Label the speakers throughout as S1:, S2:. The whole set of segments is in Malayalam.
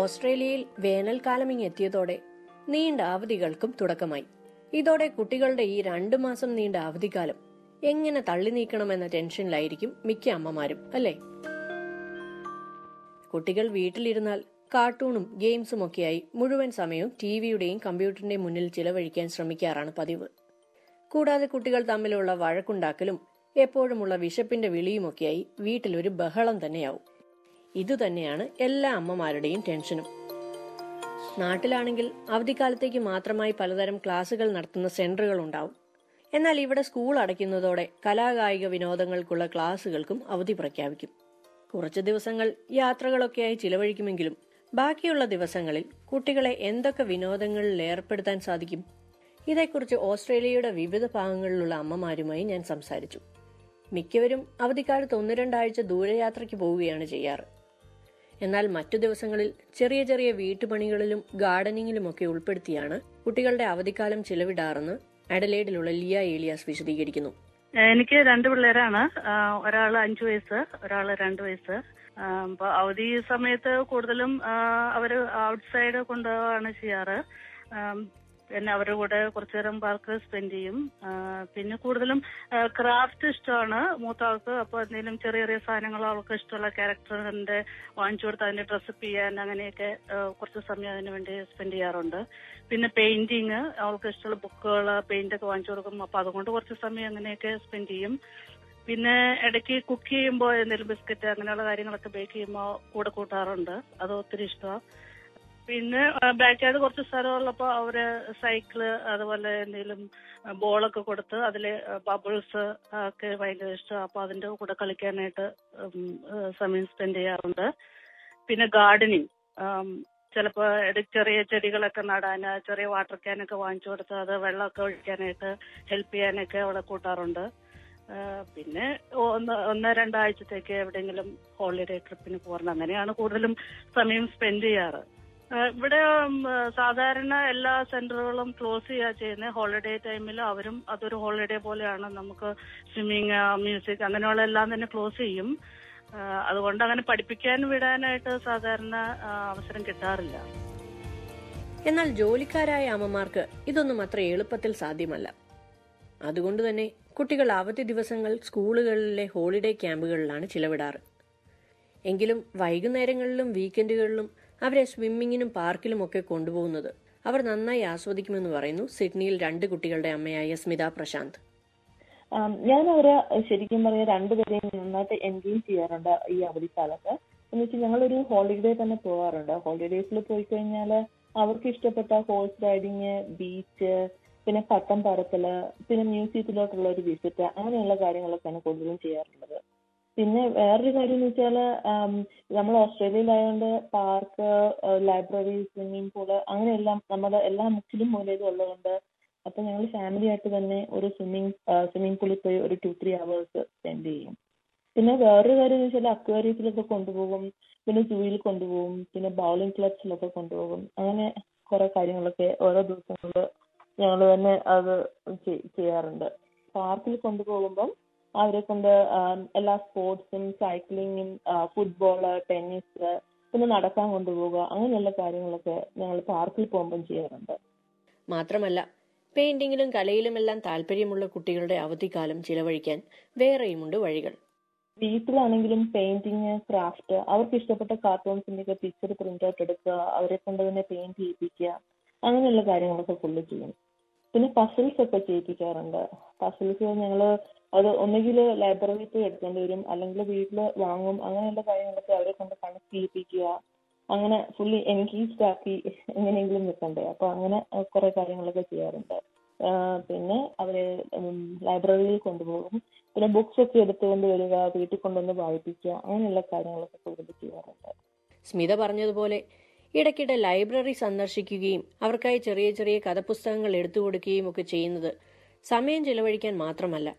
S1: ഓസ്ട്രേലിയയിൽ വേനൽക്കാലം ഇങ്ങെത്തിയതോടെ നീണ്ട അവധികൾക്കും തുടക്കമായി. ഇതോടെ കുട്ടികളുടെ ഈ രണ്ടു മാസം നീണ്ട അവധിക്കാലം എങ്ങനെ തള്ളി നീക്കണമെന്ന ടെൻഷനിലായിരിക്കും മിക്ക അമ്മമാരും അല്ലേ? കുട്ടികൾ വീട്ടിലിരുന്നാൽ കാർട്ടൂണും ഗെയിംസും ഒക്കെയായി മുഴുവൻ സമയവും ടി വിയുടെയും കമ്പ്യൂട്ടറിന്റെയും മുന്നിൽ ചിലവഴിക്കാൻ ശ്രമിക്കാറാണ് പതിവ്. കൂടാതെ കുട്ടികൾ തമ്മിലുള്ള വഴക്കുണ്ടാക്കലും എപ്പോഴുമുള്ള വിശപ്പിന്റെ വിളിയുമൊക്കെയായി വീട്ടിലൊരു ബഹളം തന്നെയാവും. ഇതുതന്നെയാണ് എല്ലാ അമ്മമാരുടെയും ടെൻഷനും. നാട്ടിലാണെങ്കിൽ അവധിക്കാലത്തേക്ക് മാത്രമായി പലതരം ക്ലാസുകൾ നടത്തുന്ന സെന്ററുകൾ ഉണ്ടാവും എന്നാൽ ഇവിടെ സ്കൂൾ അടയ്ക്കുന്നതോടെ കലാകായിക വിനോദങ്ങൾക്കുള്ള ക്ലാസുകൾക്കും അവധി പ്രഖ്യാപിക്കും. കുറച്ച് ദിവസങ്ങൾ യാത്രകളൊക്കെയായി ചിലവഴിക്കുമെങ്കിലും ബാക്കിയുള്ള ദിവസങ്ങളിൽ കുട്ടികളെ എന്തൊക്കെ വിനോദങ്ങളിൽ ഏർപ്പെടുത്താൻ സാധിക്കും? ഇതേക്കുറിച്ച് ഓസ്ട്രേലിയയുടെ വിവിധ ഭാഗങ്ങളിലുള്ള അമ്മമാരുമായി ഞാൻ സംസാരിച്ചു. മിക്കവരും അവധിക്കാലത്ത് ഒന്ന് രണ്ടാഴ്ച ദൂരയാത്രയ്ക്ക് പോവുകയാണ് ചെയ്യാറ്. എന്നാൽ മറ്റു ദിവസങ്ങളിൽ ചെറിയ ചെറിയ വീട്ടുപണികളിലും ഗാർഡനിങ്ങിലുമൊക്കെ ഉൾപ്പെടുത്തിയാണ് കുട്ടികളുടെ അവധിക്കാലം ചിലവിടാറെന്ന് അഡലേഡിലുള്ള ലിയ ഏലിയാസ് വിശദീകരിക്കുന്നു.
S2: എനിക്ക് രണ്ട് പിള്ളേരാണ്. ഒരാൾ അഞ്ചു വയസ്സ് ഒരാൾ രണ്ട് വയസ്സ്. അവധി സമയത്ത് കൂടുതലും അവർ ഔട്ട്സൈഡ് കൊണ്ടുപോവാണ് ചെയ്യാറ്. പിന്നെ അവരുടെ കൂടെ കുറച്ചു നേരം പാർക്ക് സ്പെൻഡ് ചെയ്യും. പിന്നെ കൂടുതലും ക്രാഫ്റ്റ് ഇഷ്ടമാണ് മൂത്ത ആൾക്ക് അപ്പൊ എന്തെങ്കിലും ചെറിയ ചെറിയ സാധനങ്ങൾ അവൾക്ക് ഇഷ്ടമുള്ള ക്യാരക്ടറിന്റെ വാങ്ങിച്ചു കൊടുത്ത് അതിന്റെ ഡ്രസ്സപ്പ് ചെയ്യാൻ അങ്ങനെയൊക്കെ കുറച്ച് സമയം അതിന് വേണ്ടി സ്പെൻഡ് ചെയ്യാറുണ്ട്. പിന്നെ പെയിന്റിങ് അവൾക്ക് ഇഷ്ടമുള്ള ബുക്കുകൾ പെയിന്റ് ഒക്കെ വാങ്ങിച്ചു കൊടുക്കും. അപ്പൊ അതുകൊണ്ട് കുറച്ച് സമയം അങ്ങനെയൊക്കെ സ്പെൻഡ് ചെയ്യും. പിന്നെ ഇടയ്ക്ക് കുക്ക് ചെയ്യുമ്പോൾ എന്തെങ്കിലും ബിസ്ക്കറ്റ് അങ്ങനെയുള്ള കാര്യങ്ങളൊക്കെ ബേക്ക് ചെയ്യുമ്പോൾ കൂടെ കൂട്ടാറുണ്ട്. അത് ഒത്തിരി ഇഷ്ടമാണ്. പിന്നെ ബാക്ക് യാർഡ് കുറച്ച് സ്ഥലമുള്ളപ്പോൾ അവർ സൈക്കിൾ അതുപോലെ എന്തെങ്കിലും ബോളൊക്കെ കൊടുത്ത് അതിൽ ബബിൾസ് ഒക്കെ ഭയങ്കര ഇഷ്ടം അപ്പൊ അതിന്റെ കൂടെ കളിക്കാനായിട്ട് സമയം സ്പെൻഡ് ചെയ്യാറുണ്ട്. പിന്നെ ഗാർഡനിങ് ചിലപ്പോ ഇടയ്ക്ക് ചെറിയ ചെടികളൊക്കെ നടാൻ ചെറിയ വാട്ടർ ക്യാനൊക്കെ വാങ്ങിച്ചു കൊടുത്ത് അത് വെള്ളമൊക്കെ ഒഴിക്കാനായിട്ട് ഹെൽപ്പ് ചെയ്യാനൊക്കെ അവിടെ കൂട്ടാറുണ്ട്. പിന്നെ ഒന്ന് ഒന്ന് രണ്ടാഴ്ചത്തേക്ക് എവിടെയെങ്കിലും ഹോളിഡേ ട്രിപ്പിന് പോകണം അങ്ങനെയാണ് കൂടുതലും സമയം സ്പെൻഡ് ചെയ്യാറ്. ഇവിടെ സാധാരണ എല്ലാ സെന്ററുകളും ക്ലോസ് ചെയ്യാ ചെയ്യുന്നത് ഹോളിഡേ ടൈമിൽ അവരും അതൊരു ഹോളിഡേ പോലെയാണ്. നമുക്ക് സ്വിമ്മിങ് മ്യൂസിക് അങ്ങനെയുള്ള എല്ലാം തന്നെ ക്ലോസ് ചെയ്യും. അതുകൊണ്ട് അങ്ങനെ പഠിപ്പിക്കാൻ വിടാനായിട്ട് സാധാരണ അവസരം കിട്ടാറില്ല.
S1: എന്നാൽ ജോലിക്കാരായ അമ്മമാർക്ക് ഇതൊന്നും അത്ര എളുപ്പത്തിൽ സാധ്യമല്ല. അതുകൊണ്ട് തന്നെ കുട്ടികൾ അവധി ദിവസങ്ങൾ സ്കൂളുകളിലെ ഹോളിഡേ ക്യാമ്പുകളിലാണ് ചിലവിടാറ്. എങ്കിലും വൈകുന്നേരങ്ങളിലും വീക്കെൻഡുകളിലും അവരെ സ്വിമ്മിങ്ങിനും പാർക്കിലും ഒക്കെ കൊണ്ടുപോകുന്നത്. അവർ നന്നായി ആസ്വദിക്കുമെന്ന് പറയുന്നു സിഡ്നിയിൽ രണ്ട് കുട്ടികളുടെ അമ്മയായ സ്മിത പ്രശാന്ത്.
S3: ഞാൻ അവരെ ശരിക്കും പറയാ രണ്ടുപേരെയും നന്നായിട്ട് എൻഗേജ് ചെയ്യാറുണ്ട് ഈ അവധിക്കാലത്ത്. എന്ന് വെച്ചാൽ ഞങ്ങളൊരു ഹോളിഡേ തന്നെ പോകാറുണ്ട് ഹോളിഡേസിൽ പോയി കഴിഞ്ഞാൽ അവർക്ക് ഇഷ്ടപ്പെട്ട ഹോഴ്സ് റൈഡിങ് ബീച്ച് പിന്നെ പട്ടം പറത്തൽ പിന്നെ മ്യൂസിയത്തിലോട്ടുള്ള ഒരു വിസിറ്റ് അങ്ങനെയുള്ള കാര്യങ്ങളൊക്കെയാണ് കൂടുതലും ചെയ്യാറുള്ളത്. പിന്നെ വേറൊരു കാര്യം എന്ന് വെച്ചാൽ ആം, നമ്മൾ ഓസ്ട്രേലിയയിലായതുകൊണ്ട് പാർക്ക് ലൈബ്രറി സ്വിമ്മിംഗ് അങ്ങനെ എല്ലാം നമ്മുടെ എല്ലാ മുക്കിലും മൂലയിലും ഉള്ളതുകൊണ്ട് അപ്പൊ ഞങ്ങൾ ഫാമിലി ആയിട്ട് തന്നെ ഒരു സ്വിമ്മിംഗ് സ്വിമ്മിംഗ് പൂളിൽ പോയി ഒരു ടു ത്രീ അവേഴ്സ് സ്പെൻഡ് ചെയ്യും. പിന്നെ വേറൊരു കാര്യം എന്ന് വെച്ചാൽ അക്വേറിയത്തിലൊക്കെ കൊണ്ടുപോകും പിന്നെ സൂയിൽ കൊണ്ടുപോകും പിന്നെ ബൗളിംഗ് ക്ലബ്സിലൊക്കെ കൊണ്ടുപോകും അങ്ങനെ കുറെ കാര്യങ്ങളൊക്കെ ഓരോ ദിവസങ്ങളിൽ ഞങ്ങൾ തന്നെ അത് ചെയ്യാറുണ്ട്. പാർക്കിൽ കൊണ്ടുപോകുമ്പം അവരെ കൊണ്ട് എല്ലാ സ്പോർട്സും സൈക്ലിങ്ങും ഫുട്ബോൾ ടെന്നീസ് പിന്നെ നടക്കാൻ കൊണ്ടുപോകുക അങ്ങനെയുള്ള കാര്യങ്ങളൊക്കെ ഞങ്ങൾ പാർക്കിൽ പോകുമ്പം ചെയ്യാറുണ്ട്.
S1: മാത്രമല്ല പെയിന്റിങ്ങിലും കലയിലുമെല്ലാം താല്പര്യമുള്ള കുട്ടികളുടെ അവധിക്കാലം ചിലവഴിക്കാൻ വേറെയുമുണ്ട് വഴികൾ.
S3: വീട്ടിലാണെങ്കിലും പെയിന്റിങ് ക്രാഫ്റ്റ് അവർക്ക് ഇഷ്ടപ്പെട്ട കാർട്ടൂൺസിന്റെ ഒക്കെ പിക്ചർ പ്രിന്റ് ഔട്ട് എടുക്കുക അവരെ കൊണ്ട് തന്നെ പെയിന്റ് ചെയ്യിപ്പിക്കുക അങ്ങനെയുള്ള കാര്യങ്ങളൊക്കെ ഫുള്ള് ചെയ്യും. പിന്നെ പസിൽസ് ഒക്കെ ചെയ്യിപ്പിക്കാറുണ്ട്. പസിൽസ് ഞങ്ങൾ അത് ഒന്നുകിൽ ലൈബ്രറിയിൽ പോയി എടുക്കേണ്ടി വരും അല്ലെങ്കിൽ വീട്ടിൽ വാങ്ങും അങ്ങനെയുള്ള കാര്യങ്ങളൊക്കെ അവരെ കൊണ്ട് കണക്ട് ചെയ്യിപ്പിക്കുക. അങ്ങനെ ഫുള്ളി എൻഗേജ്ഡ് ആക്കി എങ്ങനെയെങ്കിലും നിൽക്കണ്ടേ? അപ്പൊ അങ്ങനെ കുറെ കാര്യങ്ങളൊക്കെ ചെയ്യാറുണ്ട്. പിന്നെ അവരെ ലൈബ്രറിയിൽ കൊണ്ടുപോകും. പിന്നെ ബുക്സ് ഒക്കെ എടുത്തുകൊണ്ട് വരിക വീട്ടിൽ കൊണ്ടുവന്ന് വായിപ്പിക്കുക അങ്ങനെയുള്ള കാര്യങ്ങളൊക്കെ കൂടുതൽ ചെയ്യാറുണ്ട്.
S1: സ്മിത പറഞ്ഞതുപോലെ ഇടയ്ക്കിടെ ലൈബ്രറി സന്ദർശിക്കുകയും അവർക്കായി ചെറിയ ചെറിയ കഥപുസ്തകങ്ങൾ എടുത്തു കൊടുക്കുകയും ഒക്കെ ചെയ്യുന്നത് സമയം ചിലവഴിക്കാൻ മാത്രമല്ല.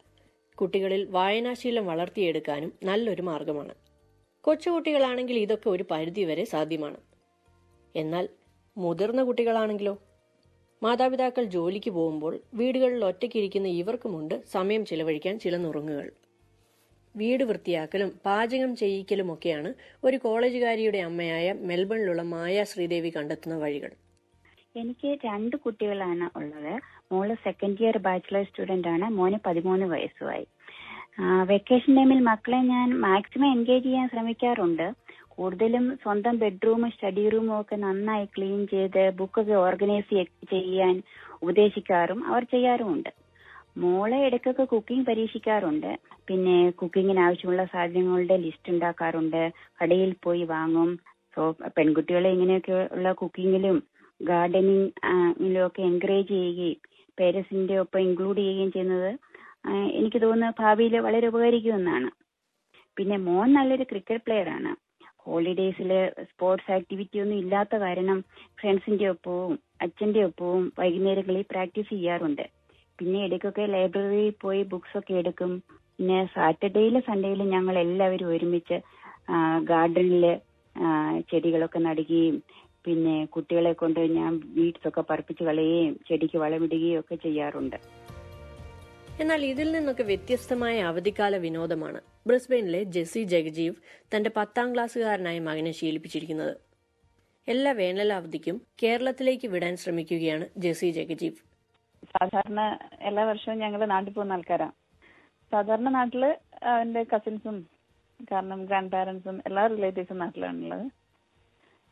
S1: കുട്ടികളിൽ വായനാശീലം വളർത്തിയെടുക്കാനും നല്ലൊരു മാർഗമാണ്. കൊച്ചുകുട്ടികളാണെങ്കിൽ ഇതൊക്കെ ഒരു പരിധിവരെ സാധ്യമാണ്. എന്നാൽ മുതിർന്ന കുട്ടികളാണെങ്കിലോ? മാതാപിതാക്കൾ ജോലിക്ക് പോകുമ്പോൾ വീടുകളിൽ ഒറ്റയ്ക്കിരിക്കുന്ന ഇവർക്കുമുണ്ട് സമയം ചിലവഴിക്കാൻ ചില നുറുങ്ങുകൾ. വീട് വൃത്തിയാക്കലും പാചകം ചെയ്യിക്കലും ഒക്കെയാണ് ഒരു കോളേജുകാരിയുടെ അമ്മയായ മെൽബണിലുള്ള മായ ശ്രീദേവി കണ്ടെത്തുന്ന വഴികൾ.
S4: എനിക്ക് രണ്ട് കുട്ടികളാണ് ഉള്ളത്. മോൾ സെക്കൻഡ് ഇയർ ബാച്ചിലർ സ്റ്റുഡന്റ് ആണ്. മോന് പതിമൂന്ന് വയസ്സുമായി. വെക്കേഷൻ ടൈമിൽ മക്കളെ ഞാൻ മാക്സിമം എൻഗേജ് ചെയ്യാൻ ശ്രമിക്കാറുണ്ട്. കൂടുതലും സ്വന്തം ബെഡ്റൂമും സ്റ്റഡി റൂമും ഒക്കെ നന്നായി ക്ലീൻ ചെയ്ത് ബുക്കൊക്കെ ഓർഗനൈസ് ചെയ്യാൻ ഉപദേശിക്കാറും അവർ ചെയ്യാറുമുണ്ട്. മോളെ ഇടയ്ക്കൊക്കെ കുക്കിംഗ് പരീക്ഷിക്കാറുണ്ട്. പിന്നെ കുക്കിങ്ങിന് ആവശ്യമുള്ള സാധനങ്ങളുടെ ലിസ്റ്റ് ഉണ്ടാക്കാറുണ്ട്. കടയിൽ പോയി വാങ്ങും. സോ പെൺകുട്ടികളെ ഇങ്ങനെയൊക്കെ ഉള്ള കുക്കിങ്ങിലും ഗാർഡനിങ്ങിലും ഒക്കെ എൻകറേജ് ചെയ്യുകയും പേരൻസിന്റെ ഒപ്പം ഇൻക്ലൂഡ് ചെയ്യുകയും ചെയ്യുന്നത് എനിക്ക് തോന്നുന്നു ഭാവിയിൽ വളരെ ഉപകരിക്കുമെന്നാണ്. പിന്നെ മോൻ നല്ലൊരു ക്രിക്കറ്റ് പ്ലെയർ ആണ്. ഹോളിഡേയ്സിൽ സ്പോർട്സ് ആക്ടിവിറ്റി ഒന്നും ഇല്ലാത്ത കാരണം ഫ്രണ്ട്സിന്റെ ഒപ്പവും അച്ഛന്റെ ഒപ്പവും വൈകുന്നേരങ്ങളിൽ പ്രാക്ടീസ് ചെയ്യാറുണ്ട്. പിന്നെ ഇടയ്ക്കൊക്കെ ലൈബ്രറിയിൽ പോയി ബുക്സ് ഒക്കെ എടുക്കും. പിന്നെ സാറ്റർഡേയിലും സൺഡേയിലും ഞങ്ങൾ എല്ലാവരും ഒരുമിച്ച് ഗാർഡനിൽ ചെടികളൊക്കെ നടുകയും പിന്നെ കുട്ടികളെ കൊണ്ട് ഞാൻ വീഡ്സ് ഒക്കെ പറപ്പിച്ച് കളയുകയും ചെടിക്ക് വളമിടുകയും ഒക്കെ ചെയ്യാറുണ്ട്.
S1: എന്നാൽ ഇതിൽ നിന്നൊക്കെ വ്യത്യസ്തമായ അവധിക്കാല വിനോദമാണ് ബ്രിസ്ബെയിനിലെ ജെസ്സി ജഗജീവ് തന്റെ പത്താം ക്ലാസ്സുകാരനായ മകനെ ശീലിപ്പിച്ചിരിക്കുന്നത്. എല്ലാ വേനലവധിക്കും കേരളത്തിലേക്ക് വിടാൻ ശ്രമിക്കുകയാണ് ജെസ്സി ജഗജീവ്.
S5: സാധാരണ എല്ലാ വർഷവും ഞങ്ങൾ നാട്ടിൽ പോകുന്ന ആൾക്കാരാണ് സാധാരണ നാട്ടിൽ എന്റെ കസിൻസും കാരണം ഗ്രാൻഡ് പാരന്റ്സും എല്ലാ റിലേറ്റീവ്സും നാട്ടിലാണുള്ളത്.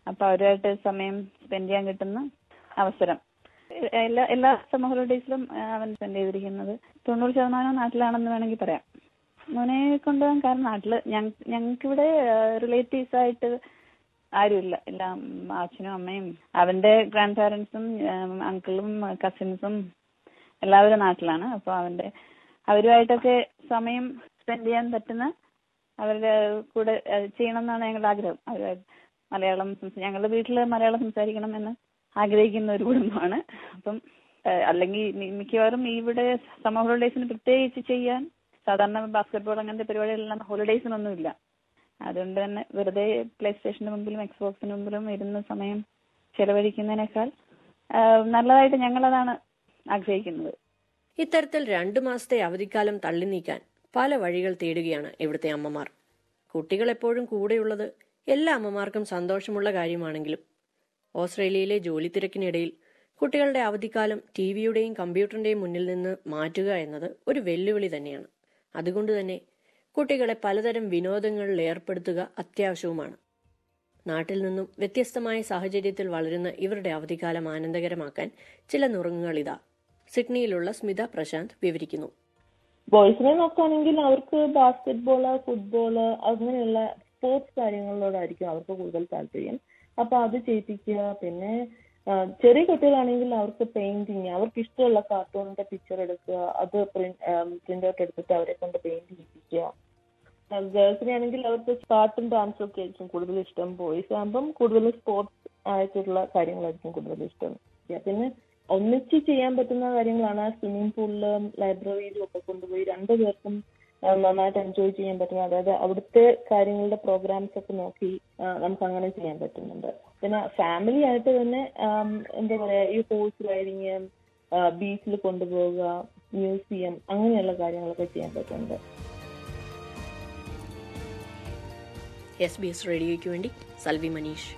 S5: അപ്പൊ അവരുമായിട്ട് സമയം സ്പെൻഡ് ചെയ്യാൻ കിട്ടുന്ന അവസരം. എല്ലാ എല്ലാ സമ്മർ ഹോളിഡേയ്സിലും അവൻ സ്പെൻഡ് ചെയ്തിരിക്കുന്നത്. തൊണ്ണൂറ് ശതമാനം നാട്ടിലാണെന്ന് വേണമെങ്കിൽ പറയാം. മോനെ കൊണ്ടുപോകാൻ കാരണം നാട്ടിൽ ഞങ്ങൾക്കിവിടെ റിലേറ്റീവ്സ് ആയിട്ട് ആരുമില്ല. എല്ലാം അച്ഛനും അമ്മയും അവന്റെ ഗ്രാൻഡ് പാരന്റ്സും അങ്കിളും കസിൻസും എല്ലാവരും നാട്ടിലാണ്. അപ്പൊ അവന്റെ അവരുമായിട്ടൊക്കെ സമയം സ്പെൻഡ് ചെയ്യാൻ പറ്റുന്ന അവരുടെ കൂടെ ചെയ്യണം എന്നാണ് ഞങ്ങളുടെ ആഗ്രഹം. അവരുമായിട്ട് മലയാളം ഞങ്ങളുടെ വീട്ടിൽ മലയാളം സംസാരിക്കണം എന്ന് ആഗ്രഹിക്കുന്ന ഒരു കുടുംബമാണ്. അപ്പം അല്ലെങ്കിൽ മിക്കവാറും ഇവിടെ സമ്മർ ഹോളിഡേയ്സിന് പ്രത്യേകിച്ച് ചെയ്യാൻ സാധാരണ ബാസ്കറ്റ്ബോൾ അങ്ങനത്തെ പരിപാടികളെല്ലാം ഹോളിഡേയ്സിനൊന്നും ഇല്ല അതുകൊണ്ട് തന്നെ വെറുതെ പ്ലേ സ്റ്റേഷന്റെ മുമ്പിലും എക്സ്ബോക്സിന് മുമ്പിലും ഇരുന്ന് സമയം ചെലവഴിക്കുന്നതിനേക്കാൾ നല്ലതായിട്ട് ഞങ്ങളതാണ് ആഗ്രഹിക്കുന്നത്.
S1: ഇത്തരത്തിൽ രണ്ടു മാസത്തെ അവധിക്കാലം തള്ളി നീക്കാൻ പല വഴികൾ തേടുകയാണ് ഇവിടുത്തെ അമ്മമാർ. കുട്ടികൾ എപ്പോഴും കൂടെയുള്ളത് എല്ലാ അമ്മമാർക്കും സന്തോഷമുള്ള കാര്യമാണെങ്കിലും ഓസ്ട്രേലിയയിലെ ജോലി തിരക്കിനിടയിൽ കുട്ടികളുടെ അവധിക്കാലം ടി വിയുടെയും കമ്പ്യൂട്ടറിന്റെയും മുന്നിൽ നിന്ന് മാറ്റുക എന്നത് ഒരു വെല്ലുവിളി തന്നെയാണ്. അതുകൊണ്ട് തന്നെ കുട്ടികളെ പലതരം വിനോദങ്ങളിൽ ഏർപ്പെടുത്തുക അത്യാവശ്യവുമാണ്. നാട്ടിൽ നിന്നും വ്യത്യസ്തമായ സാഹചര്യത്തിൽ വളരുന്ന ഇവരുടെ അവധിക്കാലം ആനന്ദകരമാക്കാൻ ചില നുറുങ്ങുകൾ ഇതാ. സിഡ്നിയിലുള്ള സ്മിത പ്രശാന്ത് വിവരിക്കുന്നു.
S3: ബോയ്സിനെ നോക്കുകയാണെങ്കിൽ അവർക്ക് ബാസ്കറ്റ്ബോൾ ഫുട്ബോൾ അങ്ങനെയുള്ള സ്പോർട്സ് കാര്യങ്ങളിലോടായിരിക്കും അവർക്ക് കൂടുതൽ താല്പര്യം. അപ്പൊ അത് ചെയ്യിപ്പിക്കുക. പിന്നെ ചെറിയ കുട്ടികളാണെങ്കിൽ അവർക്ക് പെയിന്റിങ് അവർക്ക് ഇഷ്ടമുള്ള കാർട്ടൂണിന്റെ പിക്ചർ എടുക്കുക. അത് പ്രിന്റ് ഔട്ട് എടുത്തിട്ട് അവരെ കൊണ്ട് പെയിന്റ് ചെയ്യിപ്പിക്കുക. ഗേൾസിനെ ആണെങ്കിൽ അവർക്ക് പാട്ടും ഡാൻസും ഒക്കെ ആയിരിക്കും കൂടുതൽ ഇഷ്ടം. ബോയ്സ് ആകുമ്പം കൂടുതൽ സ്പോർട്സ് ആയിട്ടുള്ള കാര്യങ്ങളായിരിക്കും കൂടുതൽ ഇഷ്ടം. പിന്നെ ഒന്നിച്ച് ചെയ്യാൻ പറ്റുന്ന കാര്യങ്ങളാണ്. സ്വിമ്മിംഗ് പൂളിലും ലൈബ്രറിയിലും ഒക്കെ കൊണ്ടുപോയി രണ്ടു പേർക്കും നന്നായിട്ട് എൻജോയ് ചെയ്യാൻ പറ്റുന്ന അതായത് അവിടുത്തെ കാര്യങ്ങളുടെ പ്രോഗ്രാംസ് ഒക്കെ നോക്കി നമുക്ക് അങ്ങനെ ചെയ്യാൻ പറ്റുന്നുണ്ട്. പിന്നെ ഫാമിലി ആയിട്ട് തന്നെ എന്താ പറയാ ഈ ഹോഴ്സ് റൈഡിങ് ബീച്ചിൽ കൊണ്ടുപോവുക മ്യൂസിയം അങ്ങനെയുള്ള കാര്യങ്ങളൊക്കെ ചെയ്യാൻ പറ്റുന്നുണ്ട്.
S1: എസ് ബി എസ് റേഡിയോയ്ക്ക് വേണ്ടി സൽവി മനീഷ്.